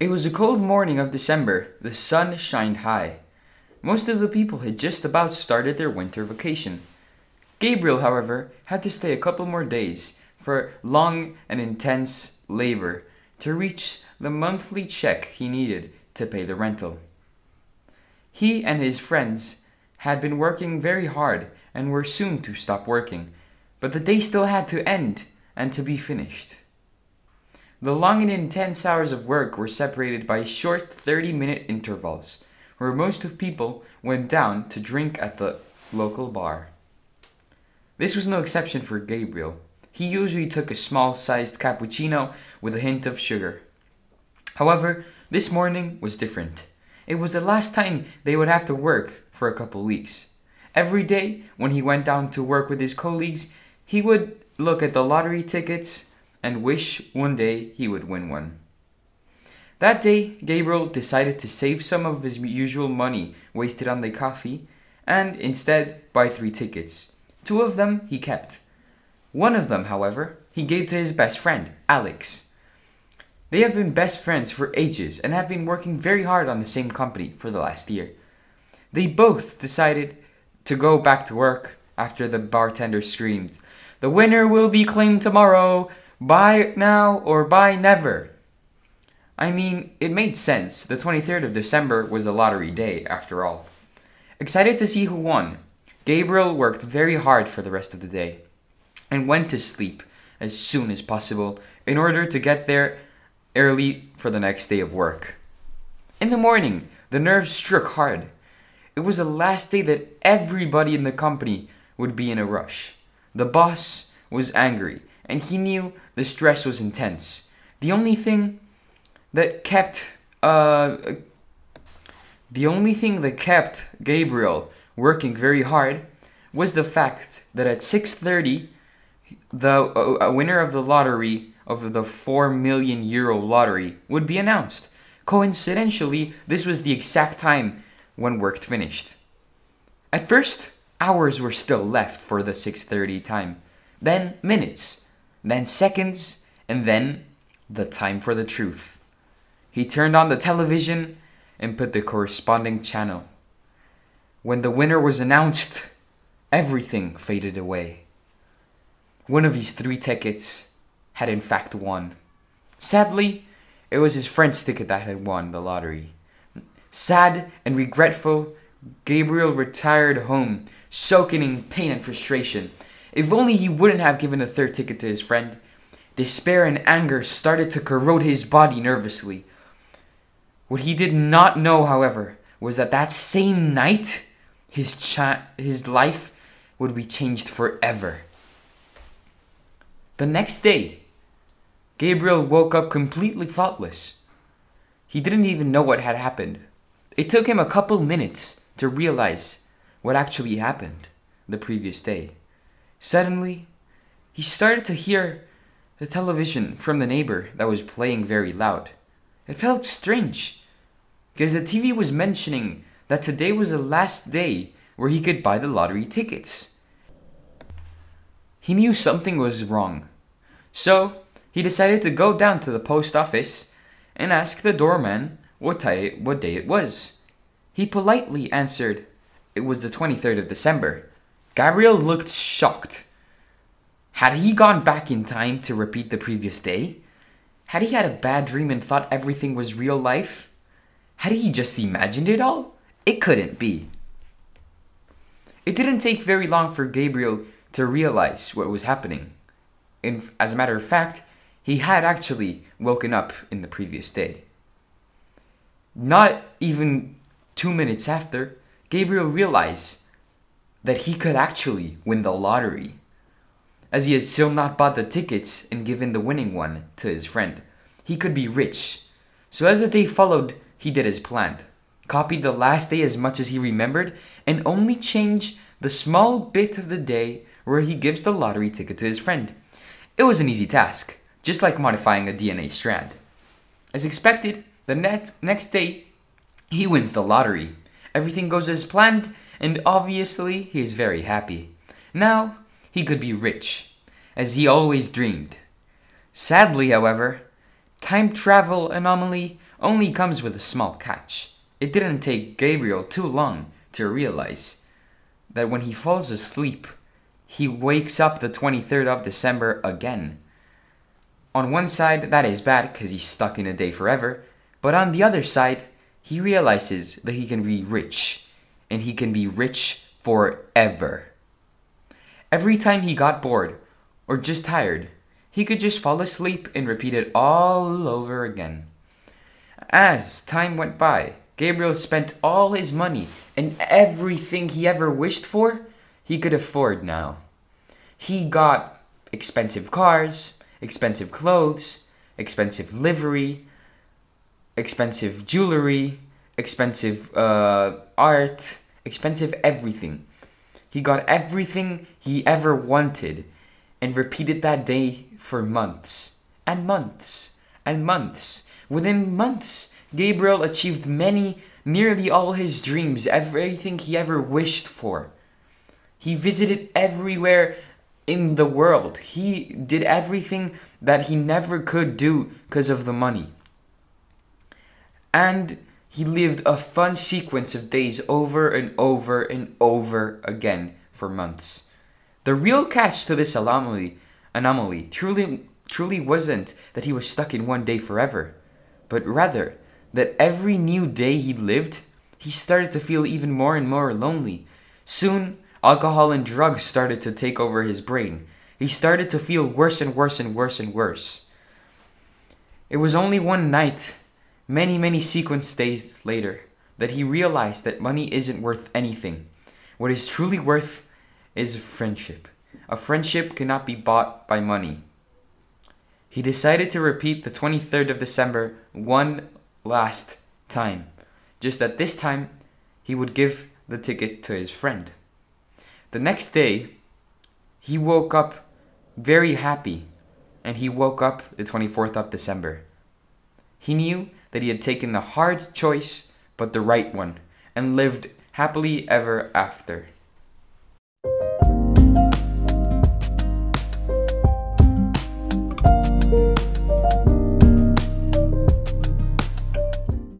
It was a cold morning of December. The sun shined high. Most of the people had just about started their winter vacation. Gabriel, however, had to stay a couple more days for long and intense labor to reach the monthly check he needed to pay the rental. He and his friends had been working very hard and were soon to stop working, but the day still had to end and to be finished. The long and intense hours of work were separated by short 30 minute intervals, where most of people went down to drink at the local bar. This was no exception for Gabriel. He usually took a small sized cappuccino with a hint of sugar. However, this morning was different. It was the last time they would have to work for a couple weeks. Every day, when he went down to work with his colleagues, he would look at the lottery tickets and wish one day he would win one. That day, Gabriel decided to save some of his usual money wasted on the coffee and instead buy three tickets. Two of them he kept. One of them, however, he gave to his best friend, Alex. They have been best friends for ages and have been working very hard on the same company for the last year. They both decided to go back to work after the bartender screamed, The winner will be claimed tomorrow! Buy now or buy never. I mean, it made sense. The 23rd of December was a lottery day, after all. Excited to see who won, Gabriel worked very hard for the rest of the day and went to sleep as soon as possible in order to get there early for the next day of work. In the morning, the nerves struck hard. It was the last day that everybody in the company would be in a rush. The boss was angry and he knew the stress was intense. The only thing that kept uh, the only thing that kept Gabriel working very hard was the fact that at 6:30 the uh, winner of the lottery of the 4 million euro lottery would be announced. Coincidentally, this was the exact time when work finished. At first, hours were still left for the 6:30 time, then minutes, then seconds, and then the time for the truth. He turned on the television and put the corresponding channel. When the winner was announced, everything faded away. One of his three tickets had in fact won. Sadly, it was his friend's ticket that had won the lottery. Sad and regretful, Gabriel retired home, soaking in pain and frustration. If only he wouldn't have given the third ticket to his friend. Despair and anger started to corrode his body nervously. What he did not know, however, was that that same night, his, cha- his life would be changed forever. The next day, Gabriel woke up completely thoughtless. He didn't even know what had happened. It took him a couple minutes to realize what actually happened the previous day. Suddenly, he started to hear the television from the neighbor that was playing very loud. It felt strange because the TV was mentioning that today was the last day where he could buy the lottery tickets. He knew something was wrong, so he decided to go down to the post office and ask the doorman what, day it was. He politely answered it was the 23rd of December Gabriel looked shocked. Had he gone back in time to repeat the previous day? Had he had a bad dream and thought everything was real life? Had he just imagined it all? It couldn't be. It didn't take very long for Gabriel to realize what was happening. In, as a matter of fact, he had actually woken up in the previous day. Not even two minutes after, Gabriel realized that he could actually win the lottery, as he had still not bought the tickets and given the winning one to his friend. He could be rich. So as the day followed, he did as planned, copied the last day as much as he remembered, and only changed the small bit of the day where he gives the lottery ticket to his friend. It was an easy task, just like modifying a DNA strand. As expected, the next, next day, he wins the lottery. Everything goes as planned, and obviously he is very happy. Now he could be rich, as he always dreamed. Sadly, however, time travel anomaly only comes with a small catch. It didn't take Gabriel too long to realize that when he falls asleep, he wakes up the 23rd of December again. On one side, that is bad because he's stuck in a day forever, but on the other side, he realizes that he can be rich, and he can be rich forever. Every time he got bored or just tired, he could just fall asleep and repeat it all over again. As time went by, Gabriel spent all his money and everything he ever wished for, he could afford now. He got expensive cars, expensive clothes, expensive livery, expensive jewelry, expensive uh, art, expensive everything. He got everything he ever wanted and repeated that day for months and months and months. Within months, Gabriel achieved many, nearly all his dreams, everything he ever wished for. He visited everywhere in the world. He did everything that he never could do because of the money. And he lived a fun sequence of days over and over and over again for months. The real catch to this anomaly, anomaly truly, truly wasn't that he was stuck in one day forever, but rather that every new day he lived, he started to feel even more and more lonely. Soon, alcohol and drugs started to take over his brain. He started to feel worse and worse and worse and worse. It was only one night many, many sequence days later, that he realized that money isn't worth anything. What is truly worth is friendship. A friendship cannot be bought by money. He decided to repeat the 23rd of December one last time, just that this time he would give the ticket to his friend. The next day, he woke up very happy, and he woke up the 24th of December. He knew that he had taken the hard choice, but the right one, and lived happily ever after.